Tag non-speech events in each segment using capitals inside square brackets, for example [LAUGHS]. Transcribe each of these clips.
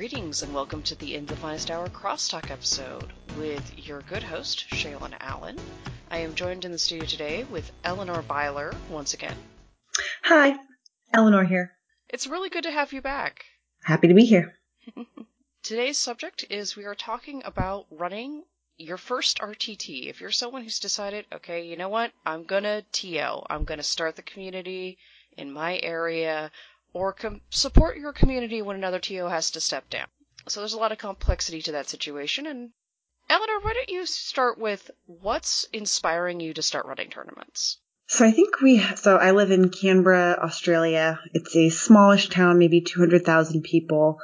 Greetings and welcome to the In the Finest Hour Crosstalk episode with your good host, Shaylin Allen. I am joined in the studio today with Eleanor Byler once again. Hi, Eleanor here. It's really good to have you back. Happy to be here. [LAUGHS] Today's subject is we are talking about running your first RTT. If you're someone who's decided, okay, you know what, I'm gonna TO, I'm gonna start the community in my area, or com- support your community when another TO has to step down. So there's a lot of complexity to that situation. And Eleanor, why don't you start with what's inspiring you to start running tournaments? So I think we, so I live in Canberra, Australia. It's a smallish town, maybe 200,000 people.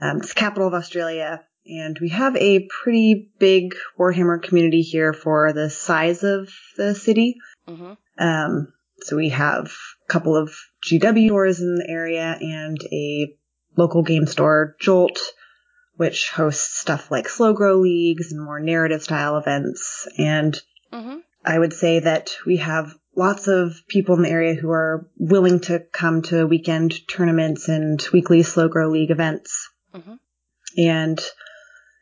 Um, it's the capital of Australia. And we have a pretty big Warhammer community here for the size of the city. Mm-hmm. Um, so we have a couple of GW stores in the area and a local game store, Jolt, which hosts stuff like slow grow leagues and more narrative style events. And Mm-hmm. I would say that we have lots of people in the area who are willing to come to weekend tournaments and weekly slow grow league events. Mhm. And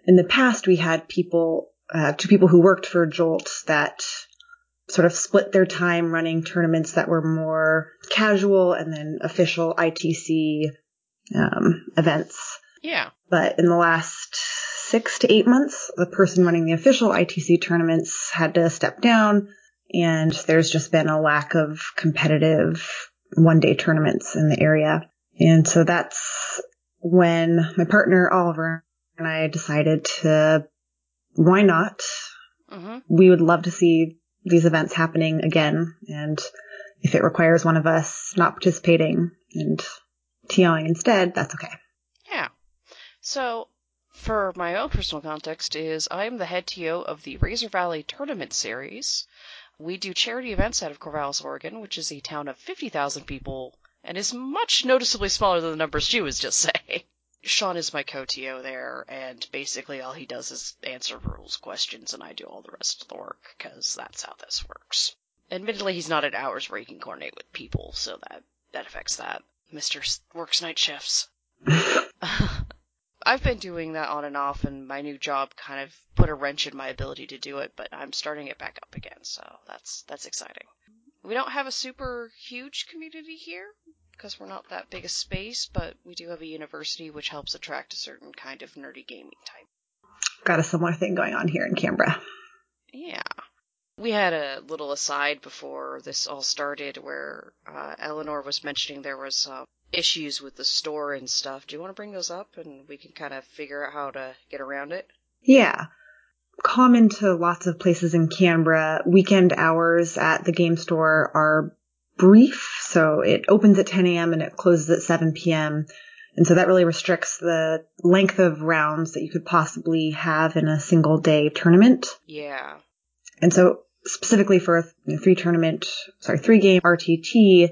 in the past, we had people, uh, two people who worked for Jolt that sort of split their time running tournaments that were more casual and then official ITC um, events. Yeah. But in the last six to eight months, the person running the official ITC tournaments had to step down, and there's just been a lack of competitive one day tournaments in the area. And so that's when my partner Oliver and I decided to, why not? Mm-hmm. We would love to see these events happening again. And if it requires one of us not participating and TOing instead, that's okay. Yeah. So, for my own personal context, is I'm the head TO of the Razor Valley Tournament Series. We do charity events out of Corvallis, Oregon, which is a town of 50,000 people and is much noticeably smaller than the numbers she was just [LAUGHS] saying. Sean is my co-TO there, and basically all he does is answer rules questions, and I do all the rest of the work, because that's how this works. Admittedly, he's not at hours where he can coordinate with people, so that, that affects that. Mr. S- works night shifts. [LAUGHS] I've been doing that on and off, and my new job kind of put a wrench in my ability to do it, but I'm starting it back up again, so that's that's exciting. We don't have a super huge community here because we're not that big a space, but we do have a university which helps attract a certain kind of nerdy gaming type. Got a similar thing going on here in Canberra. Yeah. We had a little aside before this all started where uh, Eleanor was mentioning there was uh, issues with the store and stuff. Do you want to bring those up and we can kind of figure out how to get around it? Yeah. Common to lots of places in Canberra, weekend hours at the game store are brief. So it opens at 10 a.m. and it closes at 7 p.m. And so that really restricts the length of rounds that you could possibly have in a single day tournament. Yeah. And so specifically for a you know, three tournament, sorry, three game RTT,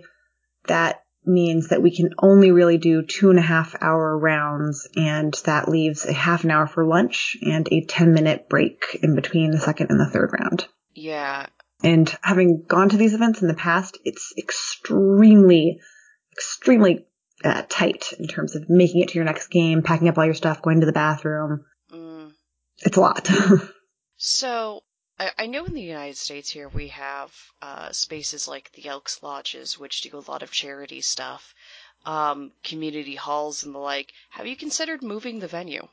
that means that we can only really do two and a half hour rounds and that leaves a half an hour for lunch and a 10 minute break in between the second and the third round. Yeah. And having gone to these events in the past, it's extremely, extremely uh, tight in terms of making it to your next game, packing up all your stuff, going to the bathroom. Mm. It's a lot. [LAUGHS] So, I, I know in the United States here we have uh, spaces like the Elks Lodges, which do a lot of charity stuff, um, community halls and the like. Have you considered moving the venue?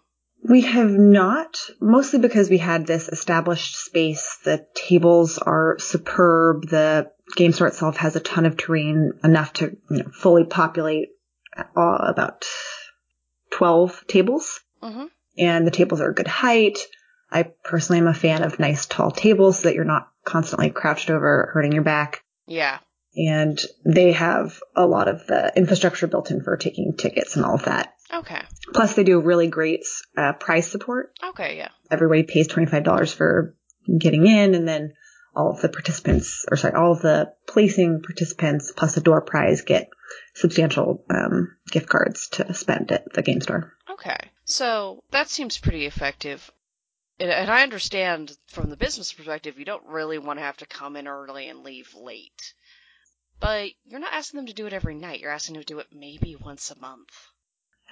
We have not, mostly because we had this established space. The tables are superb. The game store itself has a ton of terrain, enough to you know, fully populate uh, about 12 tables. Mm-hmm. And the tables are a good height. I personally am a fan of nice tall tables so that you're not constantly crouched over hurting your back. Yeah. And they have a lot of the infrastructure built in for taking tickets and all of that. Okay. Plus, they do a really great uh, prize support. Okay, yeah. Everybody pays $25 for getting in, and then all of the participants, or sorry, all of the placing participants plus a door prize get substantial um, gift cards to spend at the game store. Okay. So, that seems pretty effective. And, and I understand from the business perspective, you don't really want to have to come in early and leave late. But you're not asking them to do it every night. You're asking them to do it maybe once a month.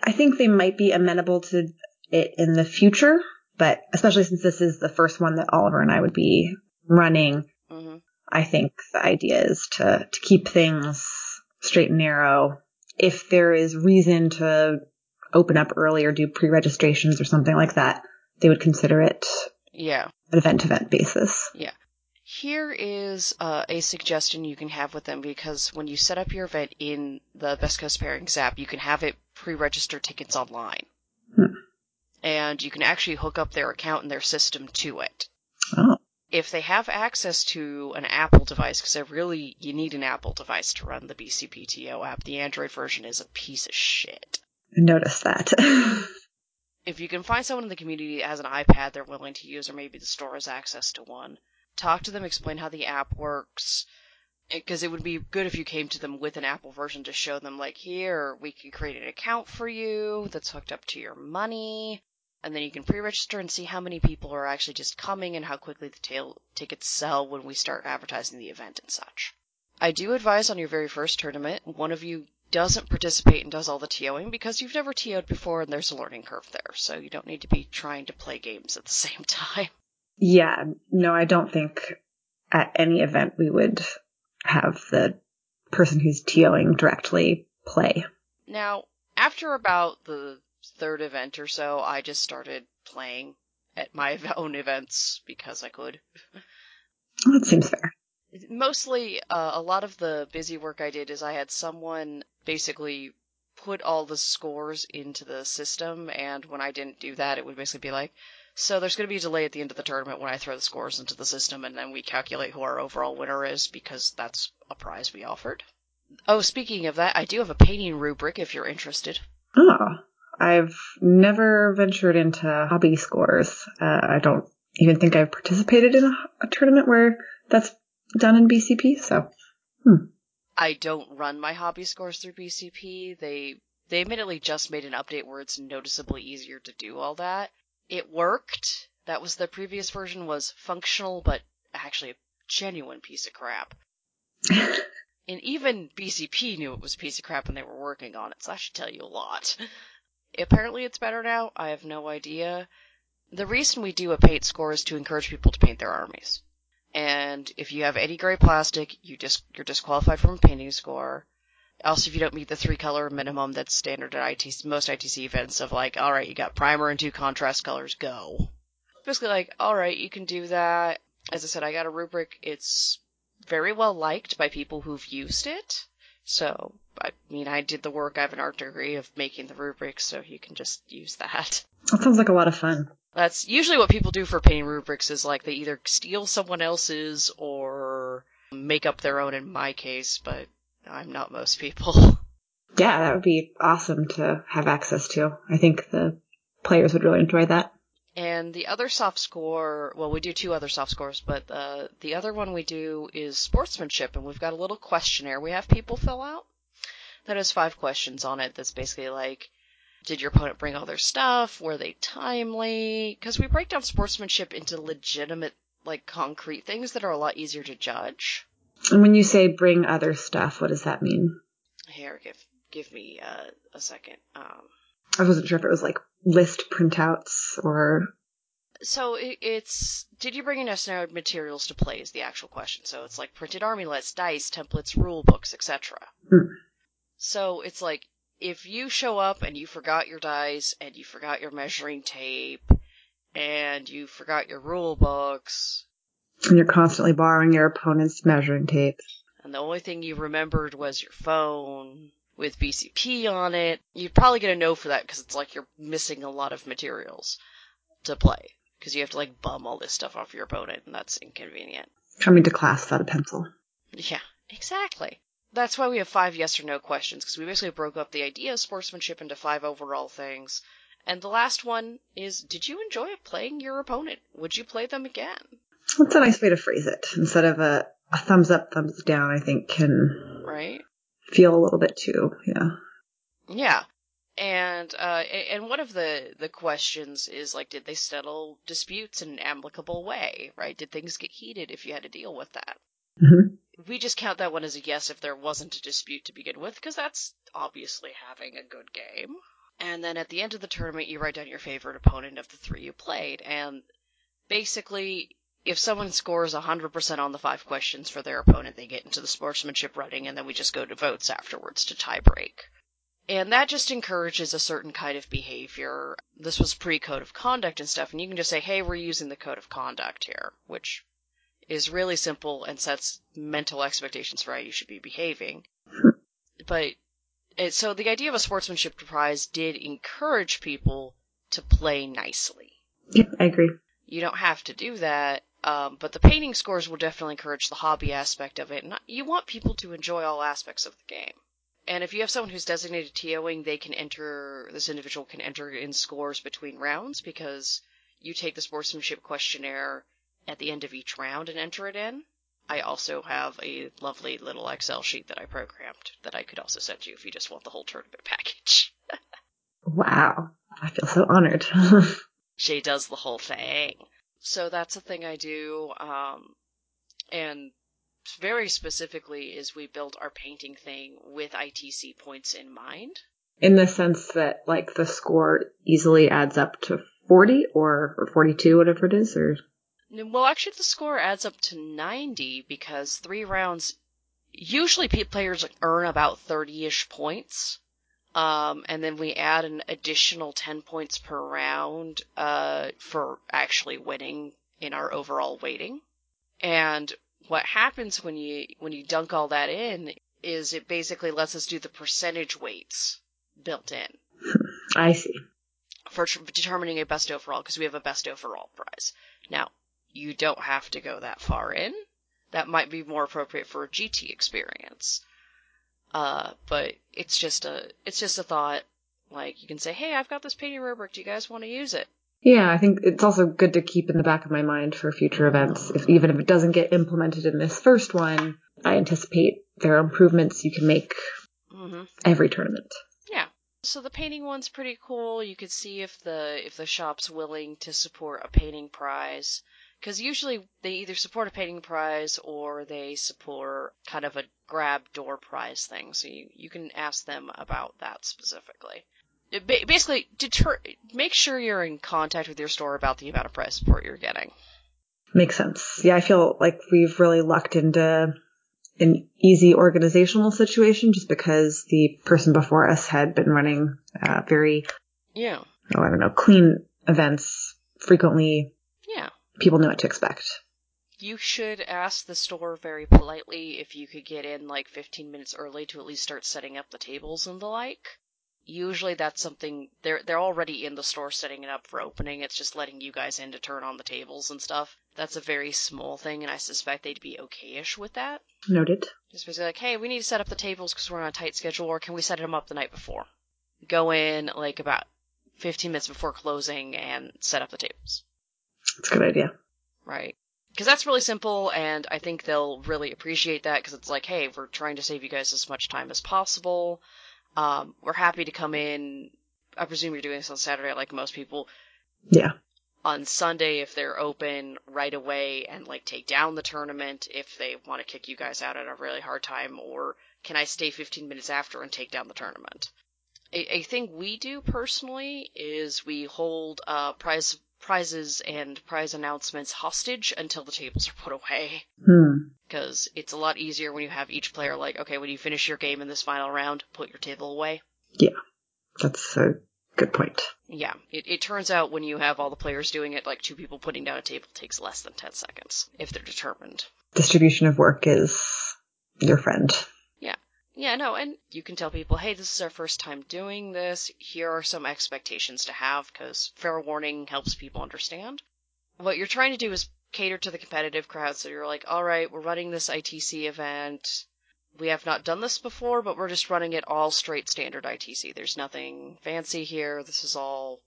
I think they might be amenable to it in the future, but especially since this is the first one that Oliver and I would be running, hmm I think the idea is to, to keep things straight and narrow. If there is reason to open up early or do pre-registrations or something like that, they would consider it Yeah. an event-to-event basis. Yeah. Here is uh, a suggestion you can have with them because when you set up your event in the Best Coast Pairings app, you can have it pre-register tickets online. Hmm. And you can actually hook up their account and their system to it. Oh, If they have access to an Apple device, because really you need an Apple device to run the BCPTO app, the Android version is a piece of shit. I noticed that. [LAUGHS] if you can find someone in the community that has an iPad they're willing to use, or maybe the store has access to one, talk to them, explain how the app works. Because it would be good if you came to them with an Apple version to show them, like, here, we can create an account for you that's hooked up to your money, and then you can pre register and see how many people are actually just coming and how quickly the tail tickets sell when we start advertising the event and such. I do advise on your very first tournament, one of you doesn't participate and does all the TOing because you've never TO'd before and there's a learning curve there, so you don't need to be trying to play games at the [LAUGHS] same time. yeah, no, I don't think at any event we would have the person who's TOing directly play. Now, after about the third event or so, I just started playing at my [LAUGHS] own events because I could. Well, that seems fair. Mostly, uh, a lot of the busy work I did is I had someone basically put all the scores into the system, and when I didn't do that, it would basically be like, so there's going to be a delay at the end of the tournament when I throw the scores into the system, and then we calculate who our overall winner is because that's a prize we offered. Oh, speaking of that, I do have a painting rubric if you're interested. Oh, I've never ventured into hobby scores. Uh, I don't even think I've participated in a, a tournament where that's done in BCP. So, hmm. I don't run my hobby scores through BCP. They they admittedly just made an update where it's noticeably easier to do all that. It worked. That was the previous version was functional, but actually a genuine piece of crap. [LAUGHS] And even BCP knew it was a piece of crap when they were working on it, so that should tell you a lot. [LAUGHS] Apparently it's better now. I have no idea. The reason we do a paint score is to encourage people to paint their armies. And if you have any gray plastic, you just you're disqualified from a painting score. Also, if you don't meet the three color minimum that's standard at ITC, most ITC events of like, all right, you got primer and two contrast colors, go. Basically, like, all right, you can do that. As I said, I got a rubric. It's very well liked by people who've used it. So, I mean, I did the work. I have an art degree of making the rubric, so you can just use that. that sounds like a lot of fun. That's usually what people do for painting rubrics is like they either steal someone else's or make up their own in my case, but I'm not most people. Yeah, that would be awesome to have access to. I think the players would really enjoy that. And the other soft score, well, we do two other soft scores, but uh, the other one we do is sportsmanship, and we've got a little questionnaire we have people fill out that has five questions on it. That's basically like, did your opponent bring all their stuff? Were they timely? Because we break down sportsmanship into legitimate, like concrete things that are a lot easier to judge. And when you say bring other stuff, what does that mean? Here, give give me uh, a second. Um, I wasn't sure if it was like list printouts or. So it, it's did you bring enough materials to play is the actual question. So it's like printed army lists, dice, templates, rule books, etc. Hmm. So it's like if you show up and you forgot your dice and you forgot your measuring tape and you forgot your rule books And you're constantly borrowing your opponent's measuring tape. and the only thing you remembered was your phone with BCP on it, you'd probably get a no for that because it's like you're missing a lot of materials to play because you have to like bum all this stuff off your opponent and that's inconvenient. Coming to class without a pencil. Yeah, exactly. That's why we have five yes or no questions because we basically broke up the idea of sportsmanship into five overall things. And the last one is Did you enjoy playing your opponent? Would you play them again? That's a nice way to phrase it. Instead of a, a thumbs up, thumbs down, I think can Right? feel a little bit too, yeah. Yeah. And uh and one of the the questions is like did they settle disputes in an amicable way, right? Did things get heated if you had to deal with that? hmm We just count that one as a yes if there wasn't a dispute to begin with because that's obviously having a good game. And then at the end of the tournament, you write down your favorite opponent of the three you played. And basically, if someone scores 100% on the five questions for their opponent, they get into the sportsmanship running, and then we just go to votes afterwards to tie break. And that just encourages a certain kind of behavior. This was pre code of conduct and stuff, and you can just say, hey, we're using the code of conduct here, which is really simple and sets mental expectations for how you should be behaving. But it, so the idea of a sportsmanship prize did encourage people to play nicely. Yep, I agree. You don't have to do that, um, but the painting scores will definitely encourage the hobby aspect of it. And you want people to enjoy all aspects of the game. And if you have someone who's designated TOing, they can enter, this individual can enter in scores between rounds because you take the sportsmanship questionnaire at the end of each round and enter it in. I also have a lovely little Excel sheet that I programmed that I could also send you if you just want the whole tournament [LAUGHS] package. wow. I feel so honored. [LAUGHS] she does the whole thing. So that's a thing I do. Um, and very specifically is we built our painting thing with ITC points in mind. In the sense that like the score easily adds up to 40 or, or 42, whatever it is, or? Well, actually the score adds up to 90 because three rounds, usually players earn about 30-ish points. Um, and then we add an additional 10 points per round, uh, for actually winning in our overall weighting. And what happens when you when you dunk all that in is it basically lets us do the percentage weights built in. [LAUGHS] I see. For tr- determining a best overall because we have a best overall prize. Now, you don't have to go that far in. That might be more appropriate for a GT experience. Uh, but it's just a it's just a thought. Like you can say, "Hey, I've got this painting rubric. Do you guys want to use it?" Yeah, I think it's also good to keep in the back of my mind for future events. If even if it doesn't get implemented in this first one, I anticipate there are improvements you can make mm-hmm. every tournament. Yeah. So the painting one's pretty cool. You could see if the if the shop's willing to support a painting prize. Because usually they either support a painting prize or they support kind of a grab door prize thing. So you, you can ask them about that specifically basically deter make sure you're in contact with your store about the amount of prize support you're getting. Makes sense. Yeah, I feel like we've really lucked into an easy organizational situation just because the person before us had been running uh, very yeah oh I don't know clean events frequently. People know what to expect. You should ask the store very politely if you could get in like 15 minutes early to at least start setting up the tables and the like usually that's something they're they're already in the store setting it up for opening. It's just letting you guys in to turn on the tables and stuff. That's a very small thing, and I suspect they'd be okayish with that. Noted. Just basically like, hey, we need to set up the tables because we're on a tight schedule, or can we set them up the night before? Go in like about 15 minutes before closing and set up the tables. That's a good idea. Right. Because that's really simple, and I think they'll really appreciate that because it's like, hey, we're trying to save you guys as much time as possible. Um, we're happy to come in. I presume you're doing this on Saturday, like most people. Yeah. On Sunday, if they're open right away and like take down the tournament, if they want to kick you guys out at a really hard time, or can I stay 15 minutes after and take down the tournament? A, a thing we do personally is we hold uh, prize prizes and prize announcements hostage until the tables are put away. Because hmm. it's a lot easier when you have each player like, okay, when you finish your game in this final round, put your table away. Yeah, that's a good point. Yeah, it, it turns out when you have all the players doing it, like two people putting down a table takes less than 10 seconds if they're determined. Distribution of work is your friend. Yeah, no, and you can tell people, hey, this is our first time doing this. Here are some expectations to have, because fair warning helps people understand. What you're trying to do is cater to the competitive crowd, so you're like, alright, we're running this ITC event. We have not done this before, but we're just running it all straight standard ITC. There's nothing fancy here. This is all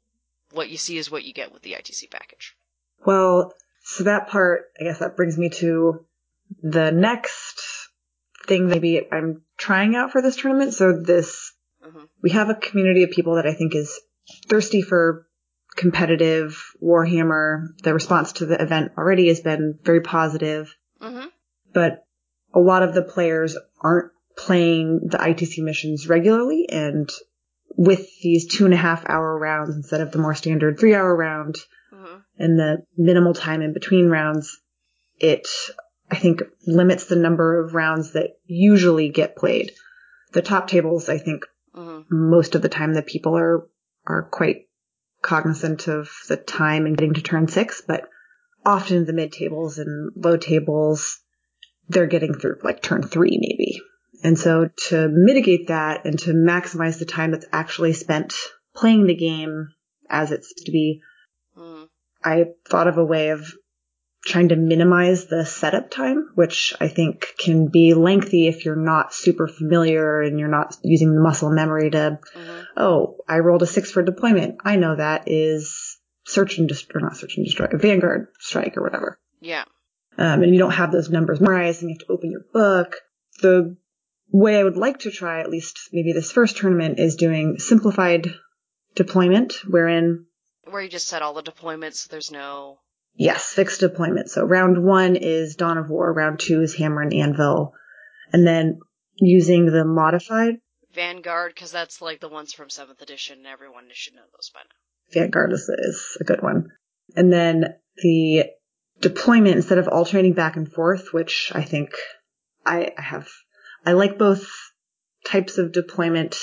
what you see is what you get with the ITC package. Well, so that part, I guess that brings me to the next thing maybe I'm trying out for this tournament. So this, mm-hmm. we have a community of people that I think is thirsty for competitive Warhammer. The response to the event already has been very positive, mm-hmm. but a lot of the players aren't playing the ITC missions regularly and with these two and a half hour rounds instead of the more standard three hour round hmm and the minimal time in between rounds, it, I think, limits the number of rounds that usually get played. The top tables, I think, hmm most of the time that people are, are quite cognizant of the time and getting to turn six, but often the mid tables and low tables, they're getting through like turn three maybe. And so to mitigate that and to maximize the time that's actually spent playing the game as it's to be, hmm I thought of a way of trying to minimize the setup time, which I think can be lengthy if you're not super familiar and you're not using the muscle memory to, hmm oh, I rolled a six for deployment. I know that is search and destroy, or not search and destroy, Vanguard strike or whatever. Yeah. Um, and you don't have those numbers memorized and you have to open your book. The way I would like to try, at least maybe this first tournament, is doing simplified deployment, wherein Where you just set all the deployments. So there's no. Yes, fixed deployment. So round one is Dawn of War, round two is Hammer and Anvil. And then using the modified, Vanguard, because that's like the ones from 7th edition, and everyone should know those by now. Vanguard is, is a good one. And then the deployment, instead of alternating back and forth, which I think I, I have, I like both types of deployment.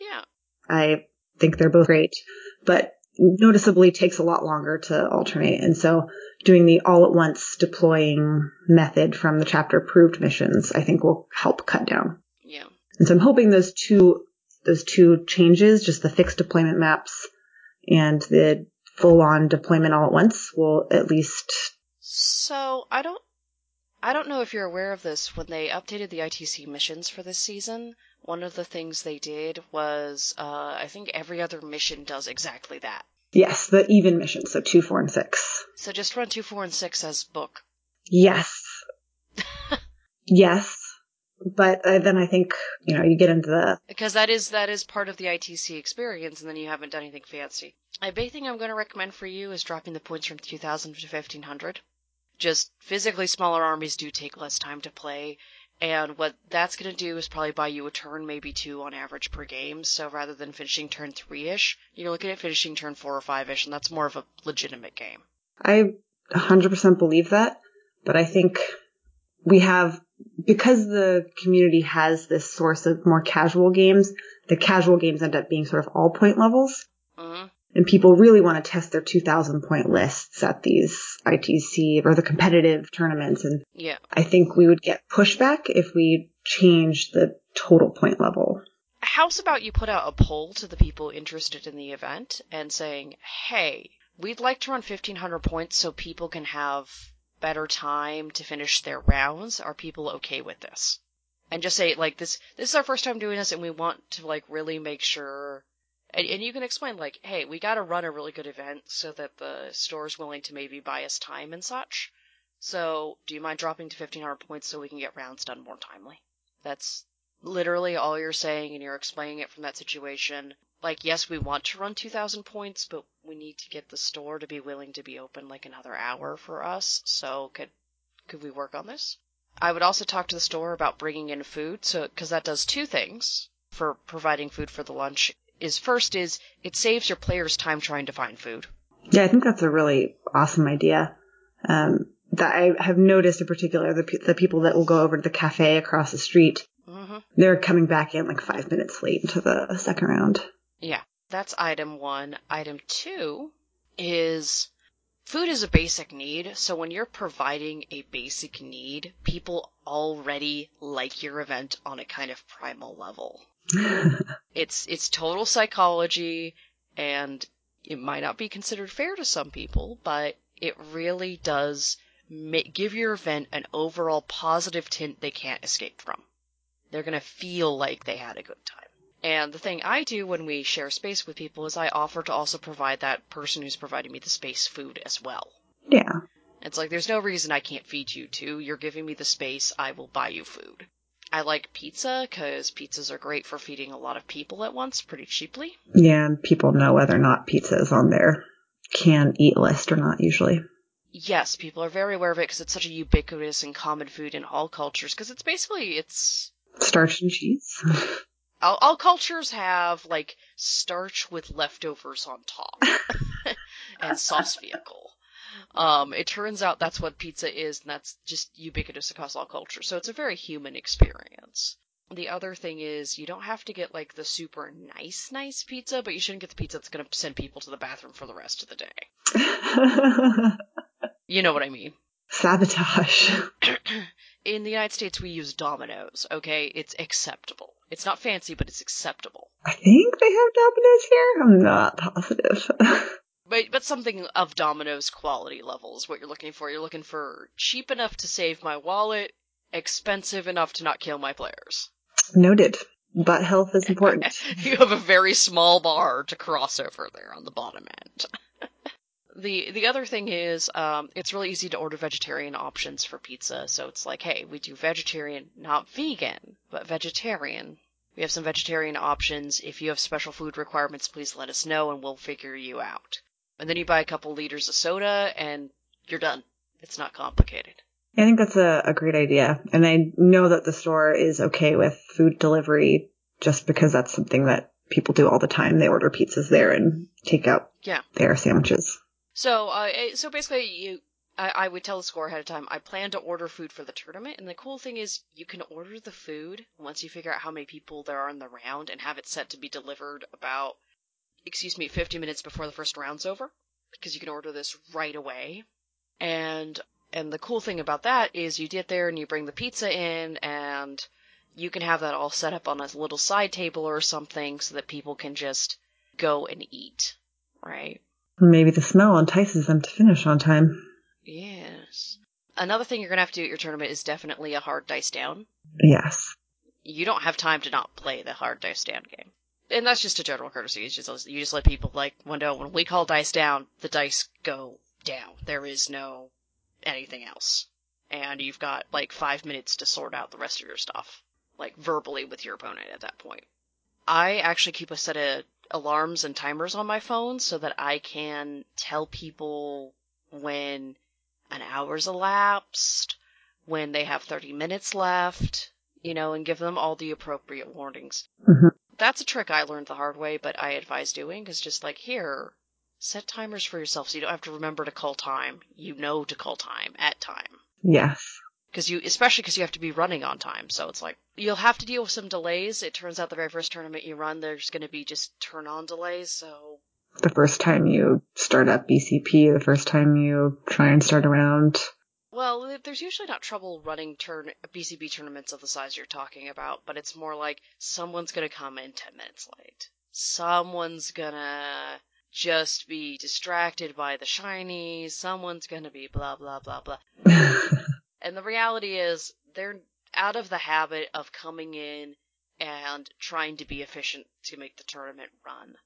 Yeah. I think they're both great, but noticeably takes a lot longer to alternate. And so doing the all at once deploying method from the chapter approved missions, I think will help cut down. Yeah. And so I'm hoping those two, those two changes, just the fixed deployment maps and the full on deployment all at once will at least, So I don't. I don't know if you're aware of this. When they updated the ITC missions for this season, one of the things they did was, uh, I think every other mission does exactly that. yes, the even missions. So two, four, and six. So just run two, four, and six as book. Yes. [LAUGHS] yes. But uh, then I think, you know, you get into the, Because that is that is part of the ITC experience, and then you haven't done anything fancy. A big thing I'm going to recommend for you is dropping the points from 2,000 to 1,500. Just physically smaller armies do take less time to play, and what that's going to do is probably buy you a turn, maybe two on average per game. So rather than finishing turn three ish, you're looking at finishing turn four or five ish, and that's more of a legitimate game. I 100% believe that, but I think we have, because the community has this source of more casual games, the casual games end up being sort of all point levels. And people really want to test their 2000 point lists at these ITC or the competitive tournaments. And Yeah. I think we would get pushback if we changed the total point level. How's about you put out a poll to the people interested in the event and saying, hey, we'd like to run 1500 points so people can have better time to finish their rounds. Are people okay with this? And just say, like, this, this is our first time doing this and we want to, like, really make sure. And, and you can explain, like, hey, we gotta run a really good event so that the store's willing to maybe buy us time and such. So, do you mind dropping to 1500 points so we can get rounds done more timely? That's literally all you're saying and you're explaining it from that situation. Like, yes, we want to run 2,000 points, but we need to get the store to be willing to be open like another hour for us. So could, could we work on this? I would also talk to the store about bringing in food. So, cause that does two things for providing food for the lunch is first is it saves your players time trying to find food. Yeah, I think that's a really awesome idea. Um, that I have noticed in particular the, pe- the people that will go over to the cafe across the street, hmm they're coming back in like five minutes late into the second round. Yeah, that's item one. Item two is food is a basic need. So when you're providing a basic need, people already like your event on a kind of primal level. It's it's total psychology, and it might not be considered fair to some people, but it really does give your event an overall positive tint they can't escape from. They're gonna feel like they had a good time. And the thing I do when we share space with people is I offer to also provide that person who's providing me the space food as well. yeah. It's like there's no reason I can't feed you too. You're giving me the space, I will buy you food. I like pizza because pizzas are great for feeding a lot of people at once pretty cheaply. Yeah, and people know whether or not pizza is on their can eat list or not usually. Yes, people are very aware of it because it's such a ubiquitous and common food in all cultures because it's basically it's Starch and cheese. [LAUGHS] All, all cultures have like starch with leftovers on top [LAUGHS] [LAUGHS] and sauce vehicle. Um, it turns out that's what pizza is, and that's just ubiquitous across all cultures. So it's a very human experience. The other thing is you don't have to get like the super nice, nice pizza, but you shouldn't get the pizza that's going to send people to the bathroom for the rest of the day. [LAUGHS] You know what I mean. Sabotage. [CLEARS THROAT] In the United States, we use Domino's, okay? It's acceptable. It's not fancy, but it's acceptable. I think they have Domino's here. I'm not positive. [LAUGHS] But, but something of Domino's quality level is what you're looking for. You're looking for cheap enough to save my wallet, expensive enough to not kill my players. Noted. But health is important. [LAUGHS] you have a very small bar to cross over there on the bottom end. [LAUGHS] the the other thing is, um, it's really easy to order vegetarian options for pizza. So it's like, hey, we do vegetarian, not vegan, but vegetarian. We have some vegetarian options. If you have special food requirements, please let us know and we'll figure you out. And then you buy a couple liters of soda and you're done. It's not complicated. I think that's a, a great idea. And I know that the store is okay with food delivery just because that's something that people do all the time. They order pizzas there and take out Yeah. their sandwiches. So, uh, eh, so basically, you, I, I would tell the score ahead of time. I plan to order food for the tournament, and the cool thing is, you can order the food once you figure out how many people there are in the round, and have it set to be delivered about, excuse me, 50 minutes before the first round's over, because you can order this right away. And and the cool thing about that is, you get there and you bring the pizza in, and you can have that all set up on a little side table or something, so that people can just go and eat, right? Maybe the smell entices them to finish on time. Yes. Another thing you're gonna have to do at your tournament is definitely a hard dice down. Yes. You don't have time to not play the hard dice down game. And that's just a general courtesy. It's just you just let people like when no when we call dice down, the dice go down. There is no anything else. And you've got like five minutes to sort out the rest of your stuff. Like verbally with your opponent at that point. I actually keep a set of alarms and timers on my phone so that I can tell people when an hour's elapsed, when they have 30 minutes left, you know, and give them all the appropriate warnings. Mhm. That's a trick I learned the hard way, but I advise doing is just like, here, set timers for yourself so you don't have to remember to call time. You know to call time at time. Yes. Because you, especially because you have to be running on time, so it's like you'll have to deal with some delays. It turns out the very first tournament you run, there's going to be just turn on delays. So The first time you start up BCP, the first time you try and start around. Well, there's usually not trouble running turn BCP tournaments of the size you're talking about, but it's more like someone's gonna come in ten minutes late. Someone's gonna just be distracted by the shinies. Someone's gonna be blah blah blah blah. [LAUGHS] And the reality is, they're out of the habit of coming in and trying to be efficient to make the tournament run.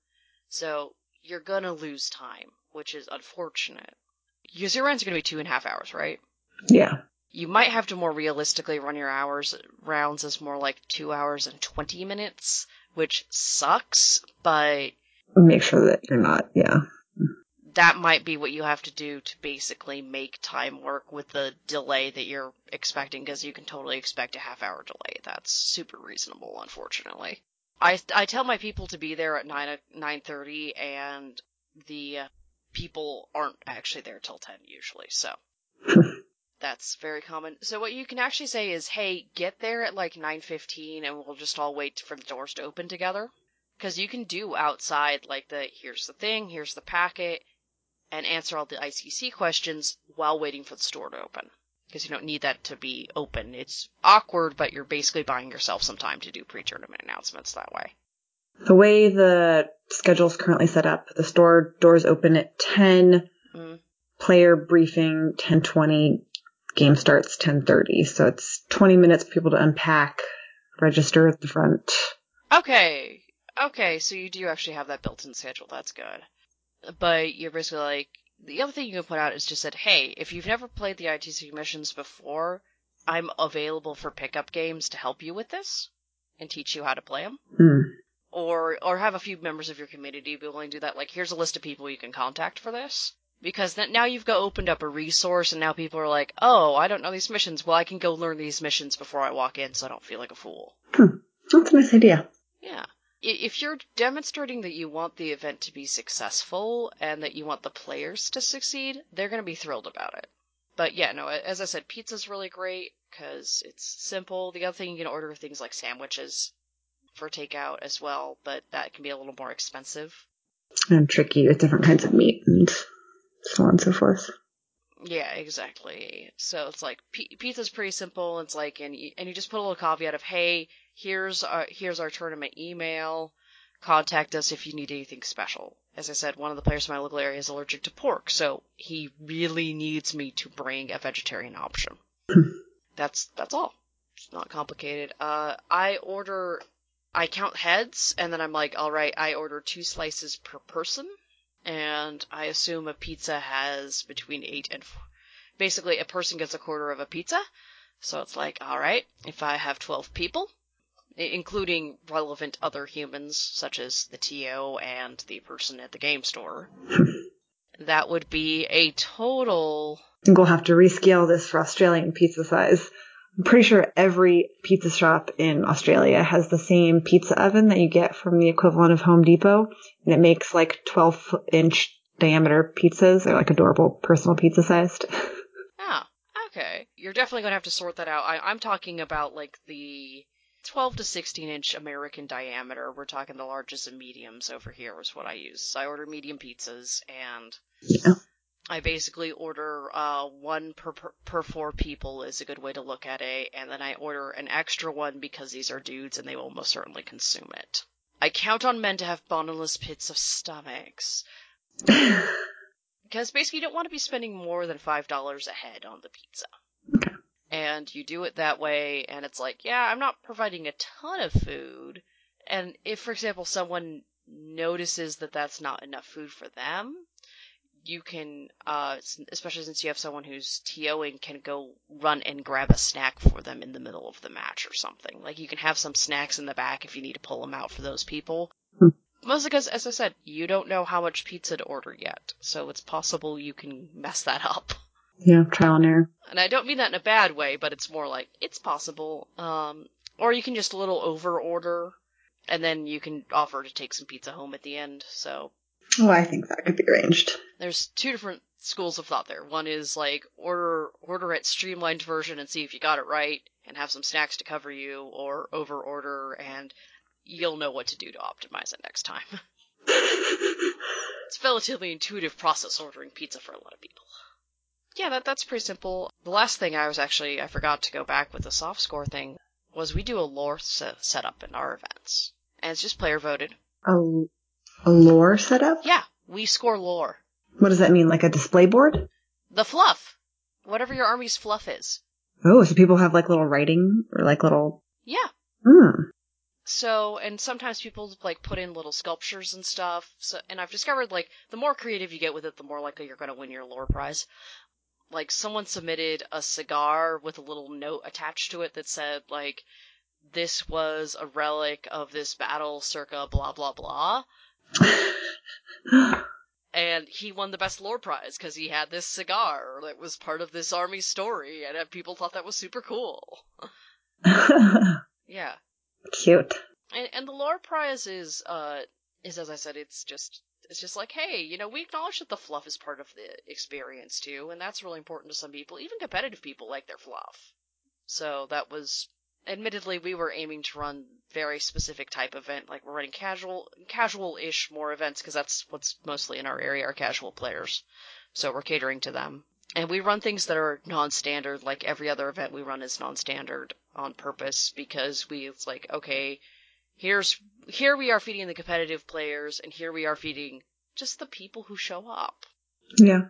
So you're gonna lose time, which is unfortunate. Because your run's gonna be two and a half hours, right? Yeah. You might have to more realistically run your hours rounds as more like two hours and twenty minutes, which sucks, but Make sure that you're not, yeah. that might be what you have to do to basically make time work with the delay that you're expecting, because you can totally expect a half hour delay. That's super reasonable, unfortunately. I I tell my people to be there at nine nine thirty, and the uh, people aren't actually there till ten usually. So [LAUGHS] that's very common. So what you can actually say is, hey, get there at like nine fifteen, and we'll just all wait for the doors to open together. Because you can do outside like the here's the thing, here's the packet, and answer all the ITC questions while waiting for the store to open. Because you don't need that to be open. It's awkward, but you're basically buying yourself some time to do pre-tournament announcements that way. The way the schedule's currently set up, the store doors open at 10, Mm. player briefing 10:20, game starts 10:30. So it's 20 minutes for people to unpack, register at the front. Okay, okay, so you do actually have that built-in schedule. That's good. But you're basically like the other thing you can put out is just that hey, if you've never played the ITC missions before, I'm available for pickup games to help you with this and teach you how to play them. Hmm. or or have a few members of your community be willing to do that. Like, here's a list of people you can contact for this. Because then now you've got opened up a resource, and now people are like, "Oh, I don't know these missions. Well, I can go learn these missions before I walk in, so I don't feel like a fool." Hmm. That's a nice idea. Yeah. If you're demonstrating that you want the event to be successful and that you want the players to succeed, they're going to be thrilled about it. But yeah, no, as I said, pizza's really great because it's simple. The other thing you can order things like sandwiches for takeout as well, but that can be a little more expensive. And tricky with different kinds of meat so on and so forth. Yeah, exactly. So it's like p- pizza's pretty simple. It's like, and you, and you just put a little caveat of, hey, here's our here's our tournament email. Contact us if you need anything special. As I said, one of the players in my local area is allergic to pork, so he really needs me to bring a vegetarian option. [LAUGHS] that's that's all. It's not complicated. Uh, I order, I count heads, and then I'm like, all right, I order two slices per person and I assume a pizza has between eight and four. basically a person gets a quarter of a pizza. So it's like, all right, if I have 12 people, including relevant other humans such as the TO and the person at the game store, [LAUGHS] that would be a total. I think we'll have to rescale this for Australian pizza size. I'm pretty sure every pizza shop in Australia has the same pizza oven that you get from the equivalent of Home Depot, and it makes like 12 inch diameter pizzas. They're like adorable personal pizza sized. [LAUGHS] Ah, okay. You're definitely gonna have to sort that out. I, I'm talking about like the 12 to 16 inch American diameter. We're talking the largest and mediums over here is what I use. So I order medium pizzas and Yeah. I basically order uh, one per, per per four people is a good way to look at it, and then I order an extra one because these are dudes and they will most certainly consume it. I count on men to have bottomless pits of stomachs because basically you don't want to be spending more than five dollars a head on the pizza. Okay. And you do it that way, and it's like, yeah, I'm not providing a ton of food. And if, for example, someone notices that that's not enough food for them, you can, uh, especially since you have someone who's TOing, can go run and grab a snack for them in the middle of the match or something. Like you can have some snacks in the back if you need to pull them out for those people. Hmm. Mostly because, as I said, you don't know how much pizza to order yet, so it's possible you can mess that up. yeah, trial and error. And I don't mean that in a bad way, but it's more like it's possible. Um, or you can just a little over order, and then you can offer to take some pizza home at the end. So Oh, I think that could be arranged. there's two different schools of thought there. One is like order order it streamlined version and see if you got it right, and have some snacks to cover you, or over order and you'll know what to do to optimize it next time. [LAUGHS] it's a relatively intuitive process ordering pizza for a lot of people. Yeah, that that's pretty simple. The last thing I was actually I forgot to go back with the soft score thing was we do a lore se- setup in our events, and it's just player voted. A, a lore setup? Yeah, we score lore. What does that mean? Like a display board? The fluff, whatever your army's fluff is. Oh, so people have like little writing or like little. Yeah. Hmm. So, and sometimes people like put in little sculptures and stuff. So, and I've discovered like the more creative you get with it, the more likely you're going to win your lore prize. Like someone submitted a cigar with a little note attached to it that said like, "This was a relic of this battle, circa blah blah blah." And he won the best lore prize because he had this cigar that was part of this army story, and uh, people thought that was super cool. [LAUGHS] Yeah. Cute. And, and the lore prize is, uh, is as I said, it's just, it's just like, hey, you know, we acknowledge that the fluff is part of the experience too, and that's really important to some people. Even competitive people like their fluff. So that was, admittedly, we were aiming to run very specific type event, like we're running casual, casual-ish more events because that's what's mostly in our area are casual players. So we're catering to them. And we run things that are non-standard, like every other event we run is non-standard on purpose because we, it's like, okay, here's here we are feeding the competitive players and here we are feeding just the people who show up Yeah.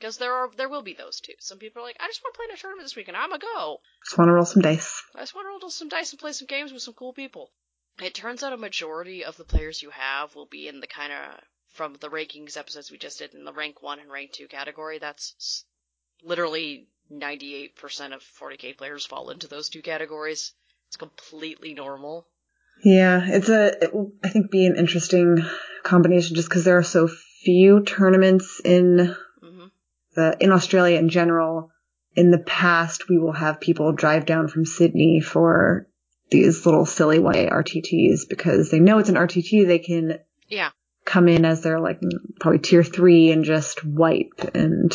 Because there are there will be those too. Some people are like i just want to play in a tournament this weekend. I'm a go. Just want to roll some dice. i just want to roll some dice and play some games with some cool people. It turns out a majority of the players you have will be in the kind of from the rankings episodes we just did in the rank 1 and rank 2 category. That's literally 98% of 40k players fall into those two categories. It's completely normal. Yeah, it's a, it will, I think, be an interesting combination just because there are so few tournaments in the, in Australia in general. In the past, we will have people drive down from Sydney for these little silly one day RTTs because they know it's an RTT. They can Yeah. come in as they're like probably tier three and just wipe, and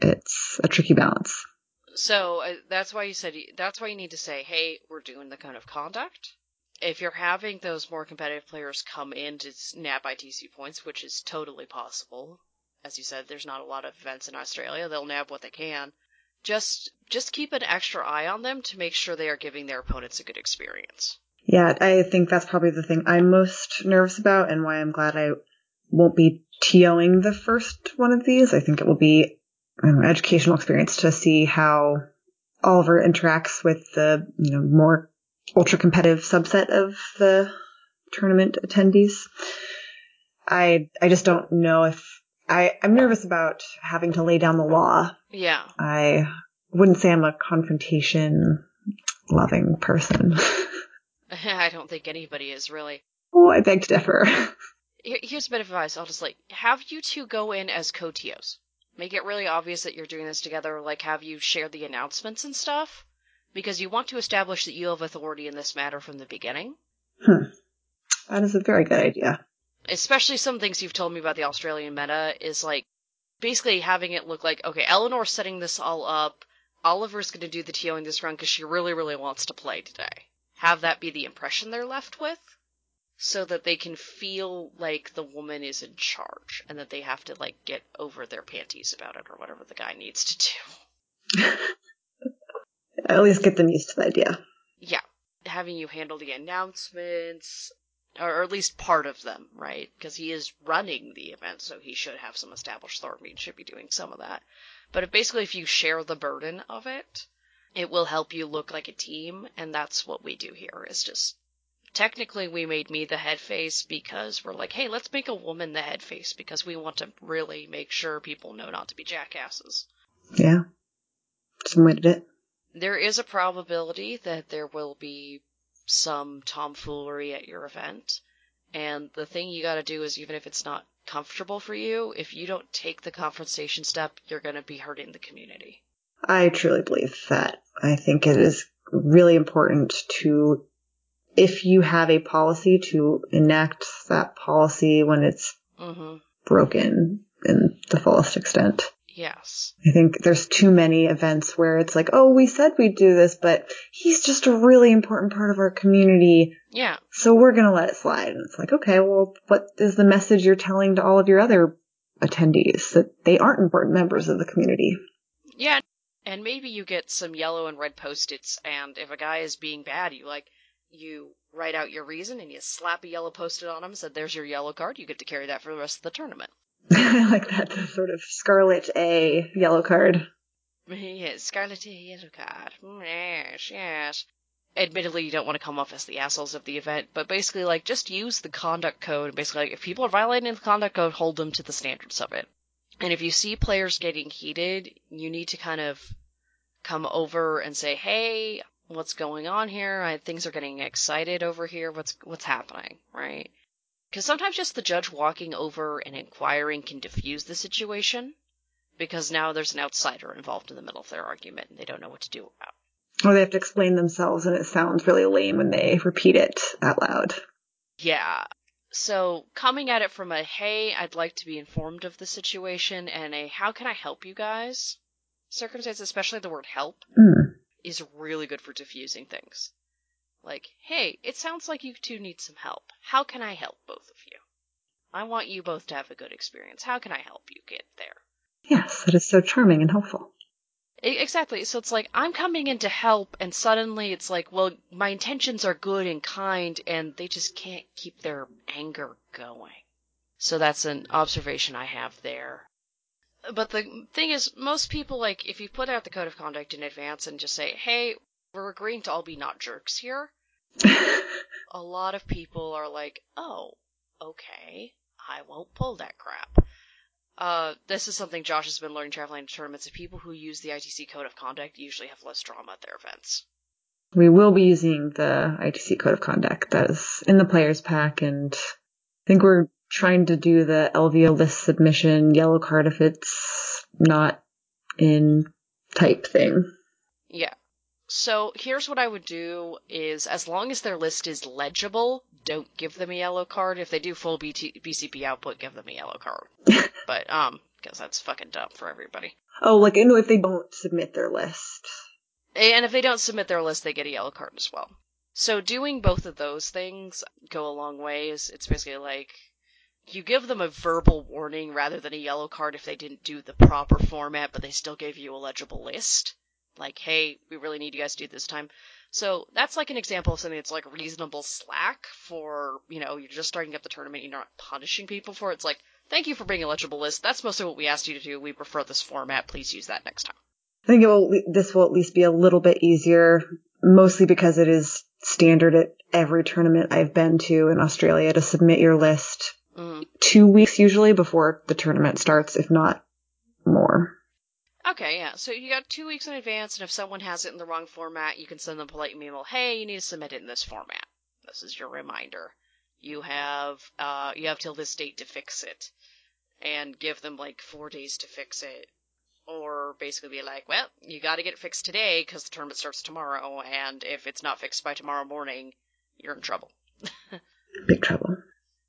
it's a tricky balance. So uh, that's why you said that's why you need to say, "Hey, we're doing the code of conduct." If you're having those more competitive players come in to snap ITC points, which is totally possible, as you said, there's not a lot of events in Australia. They'll nab what they can. Just just keep an extra eye on them to make sure they are giving their opponents a good experience. Yeah, I think that's probably the thing I'm most nervous about, and why I'm glad I won't be TOing the first one of these. I think it will be an educational experience to see how Oliver interacts with the you know more ultra competitive subset of the tournament attendees. I I just don't know if I I'm nervous about having to lay down the law. Yeah. I wouldn't say I'm a confrontation loving person. [LAUGHS] I don't think anybody is really. oh, I beg to differ. [LAUGHS] Here's a bit of advice. I'll just like have you two go in as co-TOs. Make it really obvious that you're doing this together. Like have you share the announcements and stuff, because you want to establish that you have authority in this matter from the beginning. Hmm. That is a very good idea. Especially some things you've told me about the Australian meta is like basically having it look like okay, Eleanor's setting this all up. Oliver's going to do the TOing this run because she really, really wants to play today. Have that be the impression they're left with, so that they can feel like the woman is in charge and that they have to like get over their panties about it or whatever the guy needs to do. [LAUGHS] At least get them used to the idea. Yeah, having you handle the announcements, or at least part of them, right? Because he is running the event, so he should have some established authority and should be doing some of that. But if, basically, if you share the burden of it, it will help you look like a team, and that's what we do here. Is just technically we made me the head face because we're like, hey, let's make a woman the head face because we want to really make sure people know not to be jackasses. Yeah. Some way to do it. There is a probability that there will be some tomfoolery at your event. And the thing you gotta do is, even if it's not comfortable for you, if you don't take the confrontation step, you're gonna be hurting the community. I truly believe that. I think it is really important to, if you have a policy, to enact that policy when it's Mm-hmm. broken in the fullest extent. Yes. I think there's too many events where it's like, oh, we said we'd do this, but he's just a really important part of our community, Yeah. so we're going to let it slide. And it's like, okay, well, what is the message you're telling to all of your other attendees that they aren't important members of the community? Yeah. And maybe you get some yellow and red post-its, and if a guy is being bad, you like, you write out your reason and you slap a yellow post-it on him, said, there's your yellow card, you get to carry that for the rest of the tournament. I [LAUGHS] like that the sort of scarlet A yellow card. Yes, Scarlet A yellow card. Mm, Yes, yes. Admittedly, you don't want to come off as the assholes of the event, but basically, like, just use the conduct code. Basically, like, if people are violating the conduct code, hold them to the standards of it. And if you see players getting heated, you need to kind of come over and say, "Hey, what's going on here? I, things are getting excited over here. What's what's happening?" Right? Because sometimes just the judge walking over and inquiring can diffuse the situation because now there's an outsider involved in the middle of their argument and they don't know what to do about. Or they have to explain themselves and it sounds really lame when they repeat it out loud. Yeah. So coming at it from a hey, I'd like to be informed of the situation and a how can I help you guys circumstance, especially the word help, Mm. is really good for diffusing things. Like, hey, it sounds like you two need some help. How can I help both of you? I want you both to have a good experience. How can I help you get there? Yes, that is so charming and helpful. Exactly. So it's like I'm coming in to help, and suddenly it's like, well, my intentions are good and kind, and they just can't keep their anger going. So that's an observation I have there. But the thing is, most people like if you put out the code of conduct in advance and just say, "Hey, we're agreeing to all be not jerks here," a lot of people are like, "Oh, okay, I won't pull that crap." Uh, this is something Josh has been learning traveling to tournaments. People who use the ITC code of conduct usually have less drama at their events. we will be using the ITC code of conduct that is in the players pack, and I think we're trying to do the LVO list submission yellow card if it's not in type thing. Yeah. So here's what I would do is as long as their list is legible, don't give them a yellow card. If they do full BT, BCP output, give them a yellow card. [LAUGHS] but um, because that's fucking dumb for everybody. Oh, like, know, if they don't submit their list. And if they don't submit their list, they get a yellow card as well. So doing both of those things go a long ways. It's basically like you give them a verbal warning rather than a yellow card if they didn't do the proper format, but they still gave you a legible list. Like, hey, we really need you guys to do this time. So that's like an example of something that's like reasonable slack for, you know, you're just starting up the tournament, you're not punishing people for it. It's like, thank you for being a legible list. That's mostly what we asked you to do. We prefer this format. Please use that next time. I think it will, this will at least be a little bit easier, mostly because it is standard at every tournament I've been to in Australia to submit your list Mm. two weeks usually before the tournament starts, if not more. Okay, yeah. So you got two weeks in advance, and if someone has it in the wrong format, you can send them a polite email. Hey, you need to submit it in this format. This is your reminder. You have uh, you have till this date to fix it, and give them like four days to fix it, or basically be like, well, you got to get it fixed today because the tournament starts tomorrow, and if it's not fixed by tomorrow morning, you're in trouble. [LAUGHS] Big trouble.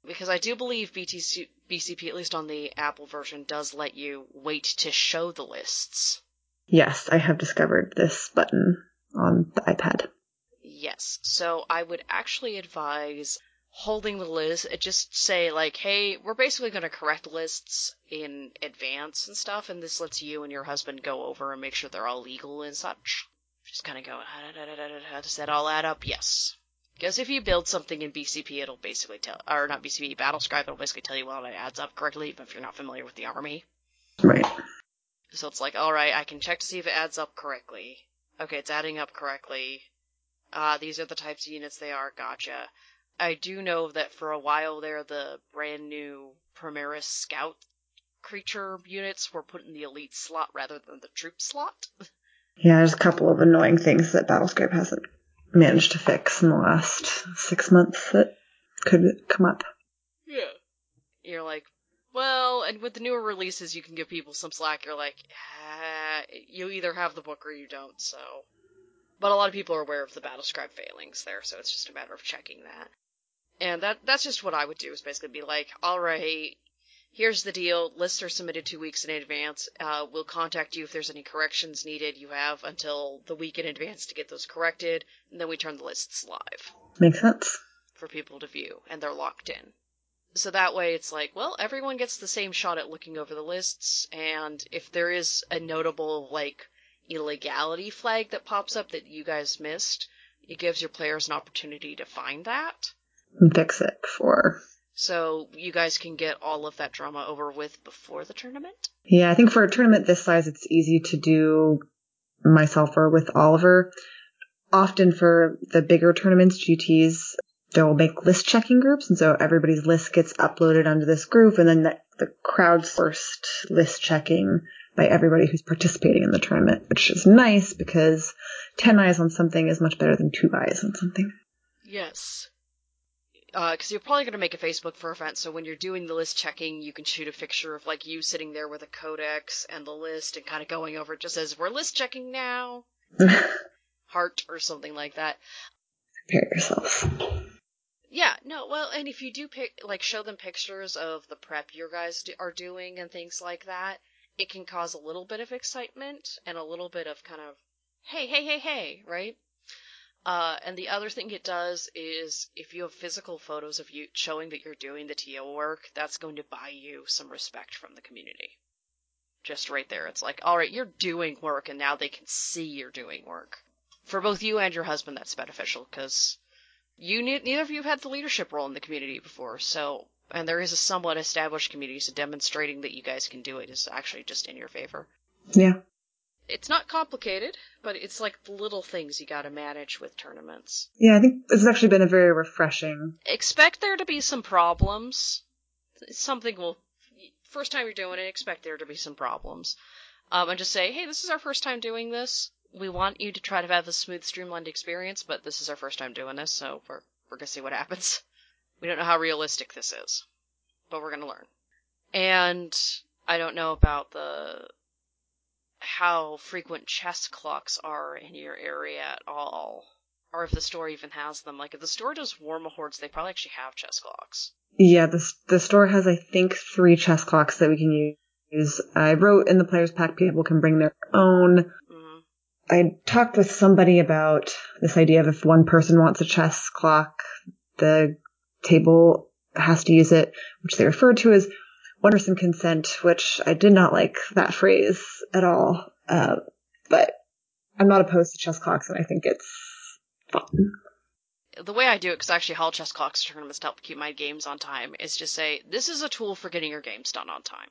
Because I do believe BTC, BCP, at least on the Apple version, does let you wait to show the lists. Yes, I have discovered this button on the iPad. Yes. So I would actually advise holding the list. uh, Just say like, hey, we're basically going to correct lists in advance and stuff, and this lets you and your husband go over and make sure they're all legal and such. Just kind of go, "Ah, does that all add up? Yes. Because if you build something in BCP, it'll basically tell, or not BCP, Battlescribe, it'll basically tell you whether it adds up correctly, even if you're not familiar with the army. Right. So it's like, alright, I can check to see if it adds up correctly. Okay, it's adding up correctly. Uh, these are the types of units they are, gotcha. I do know that for a while there, the brand new Primaris Scout creature units were put in the elite slot rather than the troop slot. Yeah, there's a couple of annoying things that Battlescribe hasn't managed to fix in the last six months that could come up. Yeah. You're like, well, and with the newer releases, you can give people some slack. You're like, ah, you either have the book or you don't, so. But a lot of people are aware of the Battlescribe failings there, so it's just a matter of checking that. And that that's just what I would do, is basically be like, alright, here's the deal. Lists are submitted two weeks in advance. Uh, we'll contact you if there's any corrections needed. You have until the week in advance to get those corrected, and then we turn the lists live Makes sense. for people to view, and they're locked in. So that way it's like, well, everyone gets the same shot at looking over the lists, and if there is a notable, like, illegality flag that pops up that you guys missed, it gives your players an opportunity to find that. And fix it for. So you guys can get all of that drama over with before the tournament. Yeah, I think for a tournament this size, it's easy to do myself or with Oliver. Often for the bigger tournaments, GTs, they'll make list checking groups, and so everybody's list gets uploaded onto this group, and then the, the crowdsourced list checking by everybody who's participating in the tournament, which is nice because 10 eyes on something is much better than 2 eyes on something. Yes. Uh, because you're probably going to make a Facebook for event, so when you're doing the list checking, you can shoot a picture of like you sitting there with a codex and the list and kind of going over it just as we're list checking now, [LAUGHS] heart or something like that. Prepare yourself. Yeah, no, well, and if you do pick, like, show them pictures of the prep your guys do, are doing and things like that, it can cause a little bit of excitement and a little bit of kind of, hey, hey, hey, hey, right? Uh, and the other thing it does is if you have physical photos of you showing that you're doing the TO work, that's going to buy you some respect from the community. Just right there. It's like, alright, you're doing work and now they can see you're doing work. For both you and your husband, that's beneficial because you ne- neither of you have had the leadership role in the community before, so and there is a somewhat established community, so demonstrating that you guys can do it is actually just in your favor. Yeah. It's not complicated, but it's like the little things you gotta manage with tournaments. Yeah, I think this has actually been a very refreshing. Expect there to be some problems. Something will. First time you're doing it, expect there to be some problems. Um, and just say, hey, this is our first time doing this. We want you to try to have a smooth, streamlined experience, but this is our first time doing this, so we're, we're gonna see what happens. [LAUGHS] We don't know how realistic this is, but we're gonna learn. And I don't know about the how frequent chess clocks are in your area at all, or if the store even has them. Like if the store does Warmahordes, they probably actually have chess clocks. Yeah, the the store has I think three chess clocks that we can use. I wrote in the players pack people can bring their own. hmm I talked with somebody about this idea of if one person wants a chess clock, the table has to use it, which they referred to as one person consent, which I did not like that phrase at all. Uh, but I'm not opposed to chess clocks, and I think it's fun. The way I do it, because I actually haul chess clocks to tournaments to help keep my games on time, is just say this is a tool for getting your games done on time.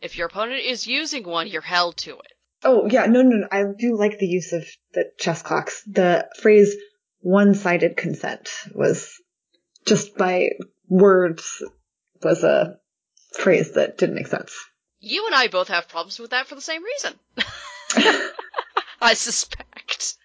If your opponent is using one, you're held to it. Oh yeah, no, no, no. I do like the use of the chess clocks. The phrase "one-sided consent" was just by words was a phrase that didn't make sense. You and I both have problems with that for the same reason. [LAUGHS] [LAUGHS] I suspect.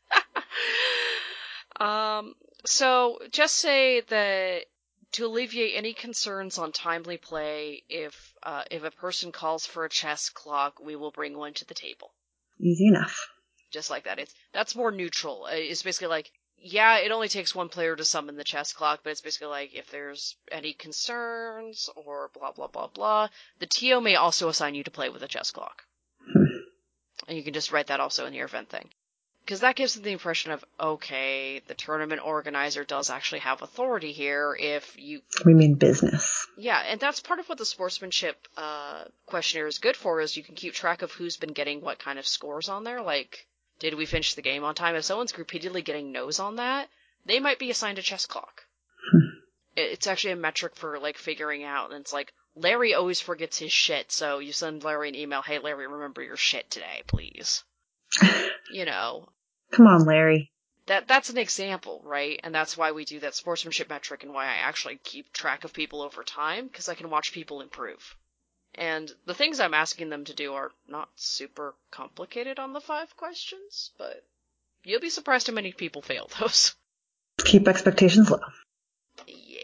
[LAUGHS] um, so just say that to alleviate any concerns on timely play, if uh, if a person calls for a chess clock, we will bring one to the table. Easy enough. Just like that. It's that's more neutral. Uh, It's basically like yeah, it only takes one player to summon the chess clock, but it's basically like if there's any concerns or blah blah blah blah, the TO may also assign you to play with a chess clock. And you can just write that also in your event thing. Because that gives them the impression of, okay, the tournament organizer does actually have authority here if you. We mean business. Yeah, and that's part of what the sportsmanship uh, questionnaire is good for, is you can keep track of who's been getting what kind of scores on there. Like, did we finish the game on time? If someone's repeatedly getting no's on that, they might be assigned a chess clock. Hmm. It's actually a metric for, like, figuring out, and it's like, Larry always forgets his shit, so you send Larry an email, hey Larry, remember your shit today, please. [SIGHS] You know, Come on, Larry. that that's an example, right? And that's why we do that sportsmanship metric and why I actually keep track of people over time because I can watch people improve. And the things I'm asking them to do are not super complicated on the five questions, but you'll be surprised how many people fail [LAUGHS] those. Keep expectations low. yeah.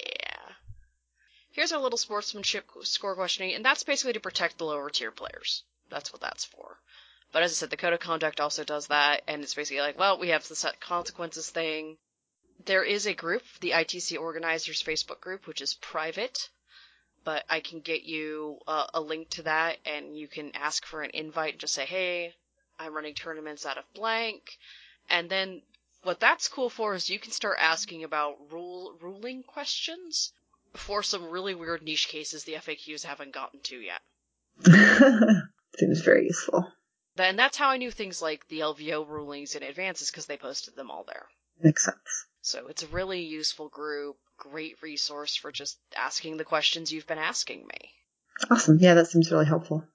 Here's our little sportsmanship score questioning, and that's basically to protect the lower tier players. That's what that's for. But as I said, the code of conduct also does that, and it's basically like, well, we have the set consequences thing. There is a group, the ITC organizers Facebook group, which is private, but I can get you uh, a link to that, and you can ask for an invite and just say, hey, I'm running tournaments out of blank, and then what that's cool for is you can start asking about rule ruling questions for some really weird niche cases the FAQs haven't gotten to yet. [LAUGHS] Seems very useful. And that's how I knew things like the LVO rulings in advance is because they posted them all there. Makes sense. So it's a really useful group, great resource for just asking the questions you've been asking me. Awesome. Yeah, that seems really helpful.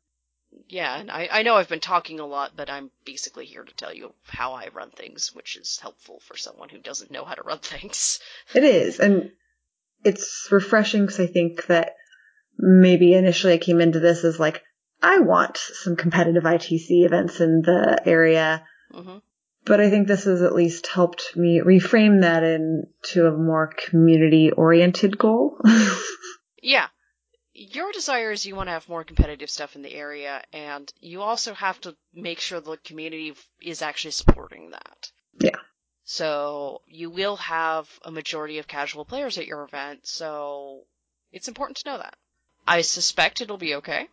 Yeah, and I, I know I've been talking a lot, but I'm basically here to tell you how I run things, which is helpful for someone who doesn't know how to run [LAUGHS] things. It is, and it's refreshing because I think that maybe initially I came into this as like, I want some competitive ITC events in the area, hmm but I think this has at least helped me reframe that into a more community oriented goal. [LAUGHS] Yeah. Your desire is you want to have more competitive stuff in the area, and you also have to make sure the community is actually supporting that. Yeah. So you will have a majority of casual players at your event, so it's important to know that. I suspect it'll be okay.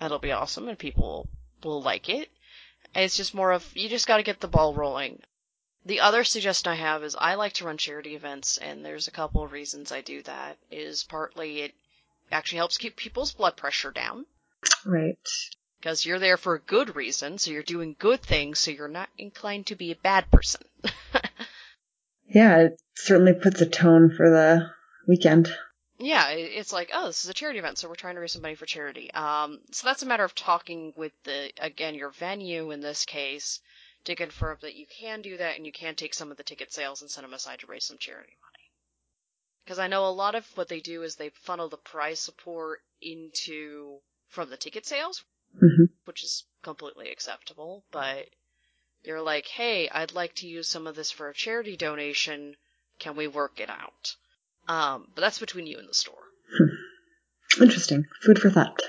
It'll be awesome, and people will like it. It's just more of, you just gotta get the ball rolling. The other suggestion I have is I like to run charity events, and there's a couple of reasons I do that. Is partly it actually helps keep people's blood pressure down right. because you're there for a good reason, so you're doing good things, so you're not inclined to be a bad person. [LAUGHS] Yeah, it certainly puts a tone for the weekend. Yeah, it's like, oh, this is a charity event, so we're trying to raise some money for charity. Um, so that's a matter of talking with the again your venue in this case to confirm that you can do that and you can take some of the ticket sales and set them aside to raise some charity money. Because I know a lot of what they do is they funnel the prize support into from the ticket sales, hmm which is completely acceptable, but you're like, hey, I'd like to use some of this for a charity donation. Can we work it out? Um, but that's between you and the store. Interesting. Food for thought.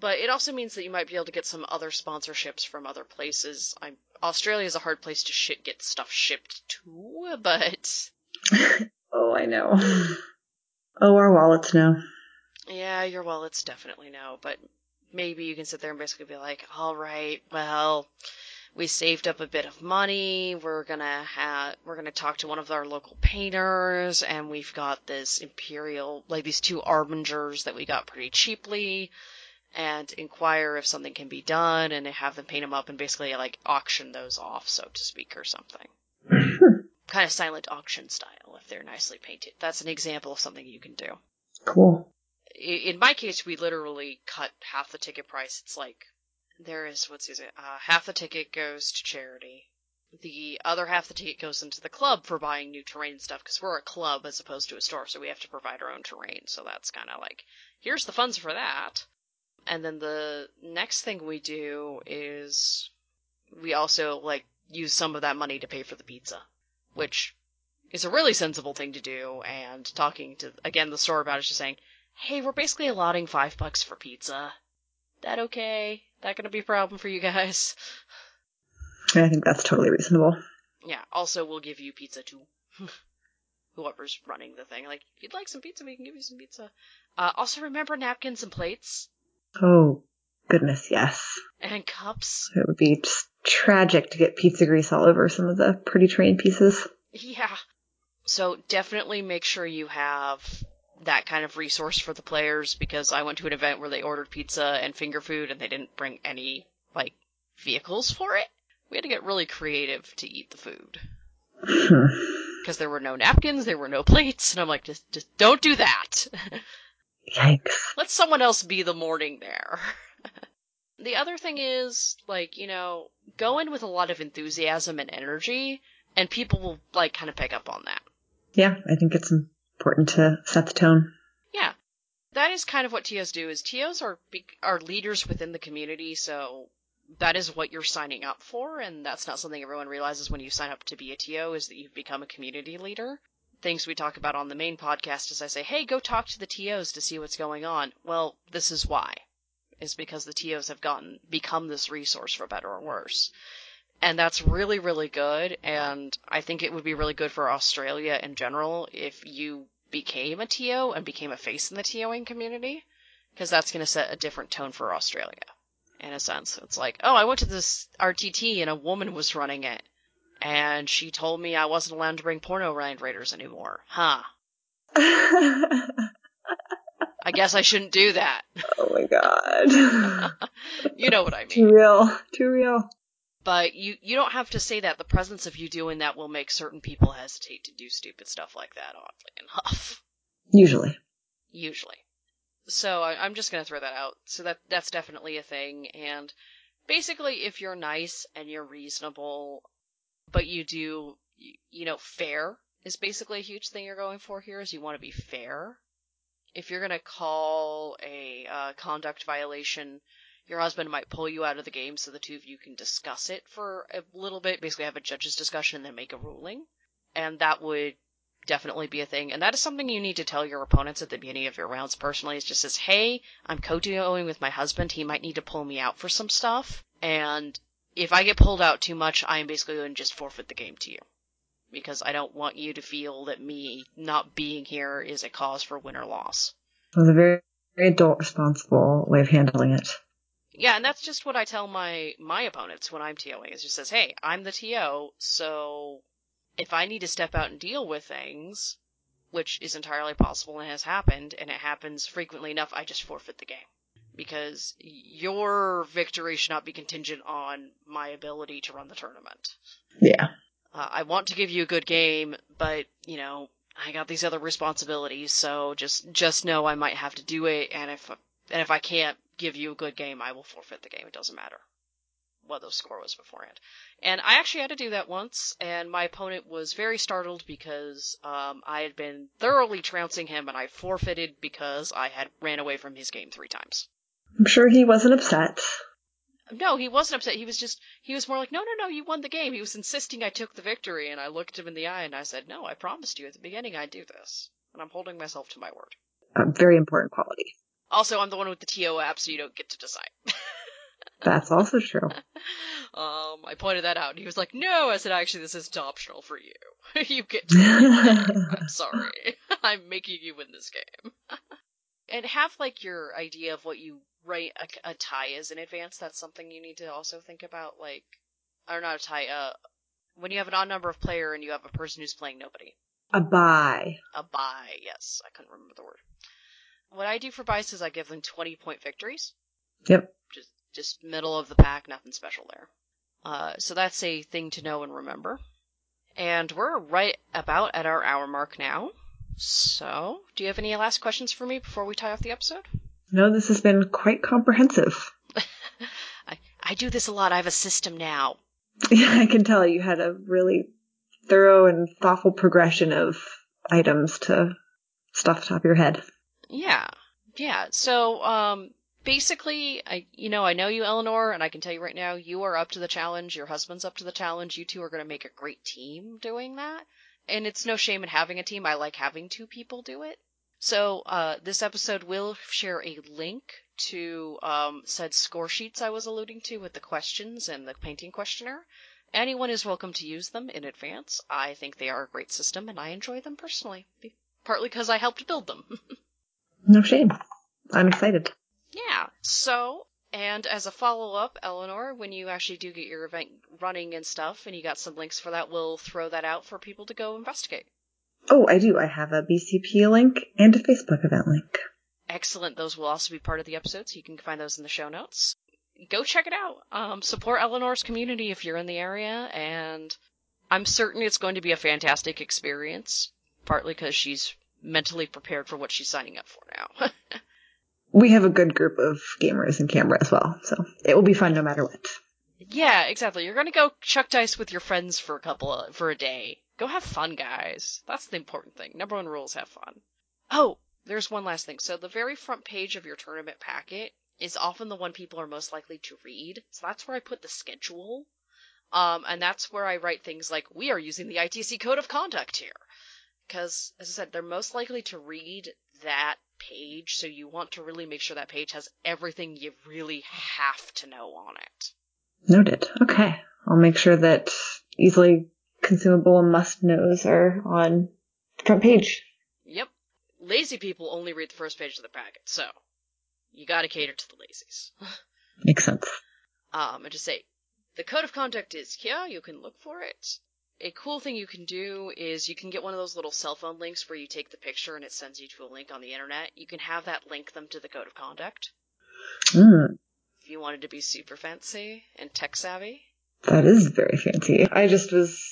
but it also means that you might be able to get some other sponsorships from other places. I'm Australia is a hard place to ship, get stuff shipped to, but [LAUGHS] oh, I know. Oh, our wallets know. yeah, your wallets definitely know. But maybe you can sit there and basically be like, all right, well, we saved up a bit of money. We're gonna have we're gonna talk to one of our local painters, and we've got this imperial like these two Armigers that we got pretty cheaply, and inquire if something can be done, and have them paint them up and basically like auction those off, so to speak, or something. [LAUGHS] kind of silent auction style if they're nicely painted. That's an example of something you can do. cool. In my case, we literally cut half the ticket price. It's like there is what's it? Uh, half the ticket goes to charity. The other half the ticket goes into the club for buying new terrain stuff because we're a club as opposed to a store, so we have to provide our own terrain. So that's kind of like here's the funds for that. And then the next thing we do is we also like use some of that money to pay for the pizza, which is a really sensible thing to do. And talking to again the store about it, just saying, hey, we're basically allotting five bucks for pizza. That okay? That gonna be a problem for you guys? I think that's totally reasonable. Yeah. Also, we'll give you pizza too. [LAUGHS] Whoever's running the thing, like, if you'd like some pizza, we can give you some pizza. Uh, also, remember napkins and plates Oh, goodness, yes. and cups. It would be just tragic to get pizza grease all over some of the pretty train pieces. [LAUGHS] Yeah. So definitely make sure you have that kind of resource for the players because I went to an event where they ordered pizza and finger food and they didn't bring any like vehicles for it. We had to get really creative to eat the food because [LAUGHS] there were no napkins, there were no plates, and I'm like, just just don't do that. [LAUGHS] Yikes. Let someone else be the morning there. [LAUGHS] the other thing is, like, you know, go in with a lot of enthusiasm and energy, and people will, like, kind of pick up on that. Yeah, I think it's important to set the tone. Yeah. That is kind of what TOs do, is TOs are, are leaders within the community, so that is what you're signing up for, and that's not something everyone realizes when you sign up to be a TO, is that you've become a community leader. Things we talk about on the main podcast is I say, hey, go talk to the TOs to see what's going on. Well, this is why. Is because the TOs have gotten, become this resource for better or worse. And that's really, really good, and I think it would be really good for Australia in general if you became a TO and became a face in the TOing community, because that's going to set a different tone for Australia. In a sense, it's like, oh, I went to this RTT and a woman was running it, and she told me I wasn't allowed to bring porno Ryan Raiders anymore. Huh? I guess I shouldn't do that. [LAUGHS] Oh my god. [LAUGHS] you know what I mean. Too real. Too real. But you you don't have to say that. The presence of you doing that will make certain people hesitate to do stupid stuff like that. Oddly enough. Usually. usually. So I, I'm just gonna throw that out. So that that's definitely a thing. And basically, if you're nice and you're reasonable, but you do, you, you know, fair is basically a huge thing you're going for here. Is you want to be fair. If you're gonna call a uh, conduct violation, your husband might pull you out of the game so the two of you can discuss it for a little bit. Basically, have a judge's discussion and then make a ruling. And that would definitely be a thing. And that is something you need to tell your opponents at the beginning of your rounds personally. It just says, hey, I'm co-TOing with my husband. He might need to pull me out for some stuff. And if I get pulled out too much, I am basically going to just forfeit the game to you. Because I don't want you to feel that me not being here is a cause for win or loss. It was a very, very adult, responsible way of handling it. Yeah, and that's just what I tell my my opponents when I'm TOing. It just says, "Hey, I'm the TO, so if I need to step out and deal with things, which is entirely possible and has happened, and it happens frequently enough, I just forfeit the game because your victory should not be contingent on my ability to run the tournament. Yeah. Uh, I want to give you a good game, but you know." I got these other responsibilities, so just just know I might have to do it, and if and if I can't give you a good game, I will forfeit the game. It doesn't matter what the score was beforehand. And I actually had to do that once, and my opponent was very startled because um, I had been thoroughly trouncing him, and I forfeited because I had ran away from his game three times. I'm sure he wasn't upset. No, he wasn't upset. He was just, he was more like, no, no, no, you won the game. He was insisting I took the victory, and I looked him in the eye and I said, no, I promised you at the beginning I'd do this. And I'm holding myself to my word. A very important quality. Also, I'm the one with the TO app, so you don't get to decide. [LAUGHS] That's also true. um, I pointed that out, and he was like, "No," I said, "Actually, this is optional for you. [LAUGHS] you get to. [LAUGHS] I'm sorry. I'm making you win this game." and have like your idea of what you write a, a tie is in advance. That's something you need to also think about, like, or not a tie. Uh, when you have an odd number of player and you have a person who's playing nobody. A buy. A buy, yes. I couldn't remember the word. What I do for buys is I give them 20 point victories. Yep. Just, just middle of the pack, nothing special there. Uh, so that's a thing to know and remember. And we're right about at our hour mark now. So, do you have any last questions for me before we tie off the episode? No, this has been quite comprehensive. [LAUGHS] I, I do this a lot. I have a system now. Yeah, I can tell you had a really thorough and thoughtful progression of items to stuff top of your head. Yeah. Yeah. So, um, basically, I, you know, I know you, Eleanor, and I can tell you right now, you are up to the challenge. Your husband's up to the challenge. You two are going to make a great team doing that. And it's no shame in having a team. I like having two people do it. So, uh, this episode will share a link to, um, said score sheets I was alluding to with the questions and the painting questionnaire. Anyone is welcome to use them in advance. I think they are a great system and I enjoy them personally. Partly because I helped build them. [LAUGHS] no shame. I'm excited. Yeah. So, and as a follow up, Eleanor, when you actually do get your event running and stuff, and you got some links for that, we'll throw that out for people to go investigate. Oh, I do. I have a BCP link and a Facebook event link. Excellent. Those will also be part of the episode, so you can find those in the show notes. Go check it out. Um, support Eleanor's community if you're in the area, and I'm certain it's going to be a fantastic experience, partly because she's mentally prepared for what she's signing up for now. [LAUGHS] we have a good group of gamers in Canberra as well, so it will be fun no matter what. Yeah, exactly. You're gonna go chuck dice with your friends for a couple of, for a day. Go have fun, guys. That's the important thing. Number one rule is have fun. Oh, there's one last thing. So the very front page of your tournament packet is often the one people are most likely to read. So that's where I put the schedule. Um, and that's where I write things like, we are using the ITC code of conduct here. Because, as I said, they're most likely to read that page, so you want to really make sure that page has everything you really have to know on it. Noted. Okay. I'll make sure that easily consumable must knows are on the front page. Yep. Lazy people only read the first page of the packet, so you gotta cater to the lazies. [LAUGHS] Makes sense. Um, and just say, the code of conduct is here, you can look for it. A cool thing you can do is you can get one of those little cell phone links where you take the picture and it sends you to a link on the internet. You can have that link them to the code of conduct. Mm. If you wanted to be super fancy and tech savvy. That is very fancy. I just was,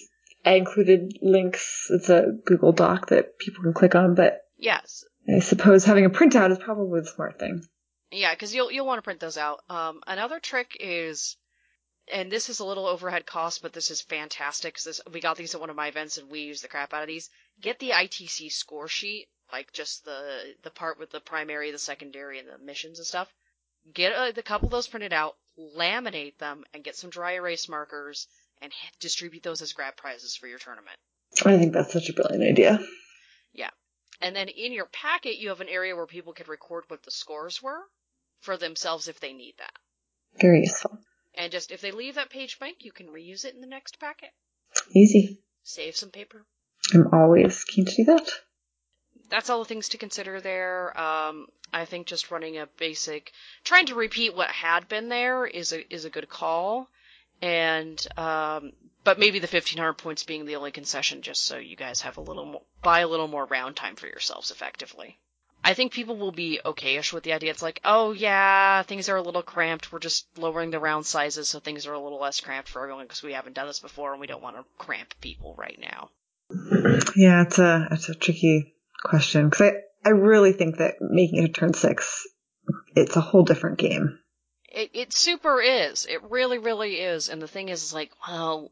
I included links. It's a Google Doc that people can click on, but yes, I suppose having a printout is probably the smart thing. Yeah, because you'll you'll want to print those out. Um, another trick is, and this is a little overhead cost, but this is fantastic because we got these at one of my events and we use the crap out of these. Get the ITC score sheet, like just the the part with the primary, the secondary, and the missions and stuff. Get a, the couple of those printed out, laminate them, and get some dry erase markers and distribute those as grab prizes for your tournament. I think that's such a brilliant idea. Yeah. And then in your packet, you have an area where people can record what the scores were for themselves if they need that. Very useful. And just if they leave that page blank, you can reuse it in the next packet. Easy. Save some paper. I'm always keen to do that. That's all the things to consider there. Um, I think just running a basic, trying to repeat what had been there is a is a good call, and um, but maybe the 1500 points being the only concession, just so you guys have a little more, buy a little more round time for yourselves effectively. I think people will be okayish with the idea. It's like, oh yeah, things are a little cramped. We're just lowering the round sizes so things are a little less cramped for everyone because we haven't done this before and we don't want to cramp people right now. Yeah, it's a it's a tricky question because I I really think that making it a turn six, it's a whole different game. It it super is. It really really is. And the thing is, is like, well,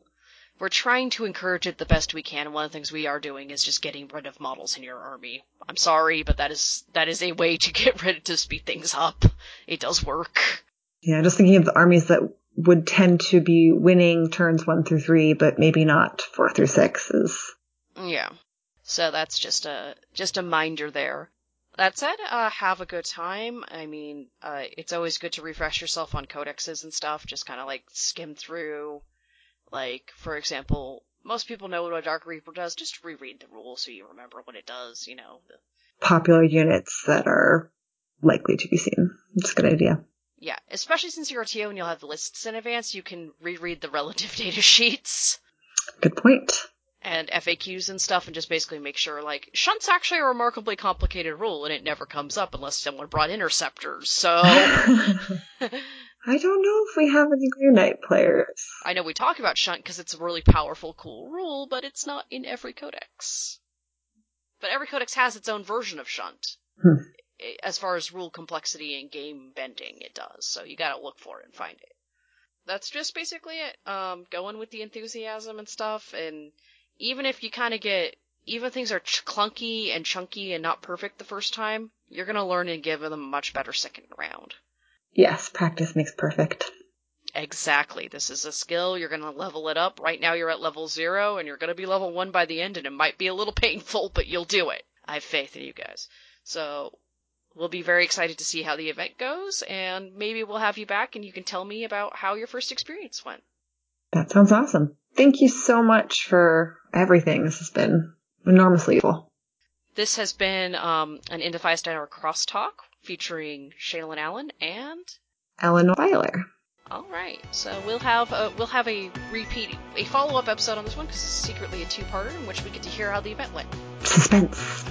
we're trying to encourage it the best we can. And one of the things we are doing is just getting rid of models in your army. I'm sorry, but that is that is a way to [LAUGHS] get rid to speed things up. It does work. Yeah, just thinking of the armies that would tend to be winning turns one through three, but maybe not four through six is. Yeah. So that's just a just a minder there. That said, uh, have a good time. I mean, uh, it's always good to refresh yourself on codexes and stuff. Just kind of like skim through. Like, for example, most people know what a Dark Reaper does. Just reread the rules so you remember what it does. You know. The... Popular units that are likely to be seen. It's a good idea. Yeah, especially since you're a TO and you'll have the lists in advance, you can reread the relative [LAUGHS] data sheets. Good point and FAQs and stuff and just basically make sure like Shunt's actually a remarkably complicated rule and it never comes up unless someone brought interceptors. So [LAUGHS] [LAUGHS] I don't know if we have any Knight players. I know we talk about Shunt because it's a really powerful, cool rule, but it's not in every codex. But every codex has its own version of Shunt. Hmm. As far as rule complexity and game bending, it does. So you gotta look for it and find it. That's just basically it. Um, going with the enthusiasm and stuff, and even if you kind of get even if things are ch- clunky and chunky and not perfect the first time, you're going to learn and give them a much better second round. Yes, practice makes perfect. Exactly. This is a skill. You're going to level it up. Right now you're at level zero and you're going to be level one by the end and it might be a little [LAUGHS] painful, but you'll do it. I have faith in you guys. So we'll be very excited to see how the event goes and maybe we'll have you back and you can tell me about how your first experience went. That sounds awesome. Thank you so much for everything. This has been enormously useful. This has been um, an Indify Steiner crosstalk featuring Shaylin Allen and Eleanor Byler. All right, so we'll have a, we'll have a repeat, a follow up episode on this one because it's secretly a two parter in which we get to hear how the event went. Suspense.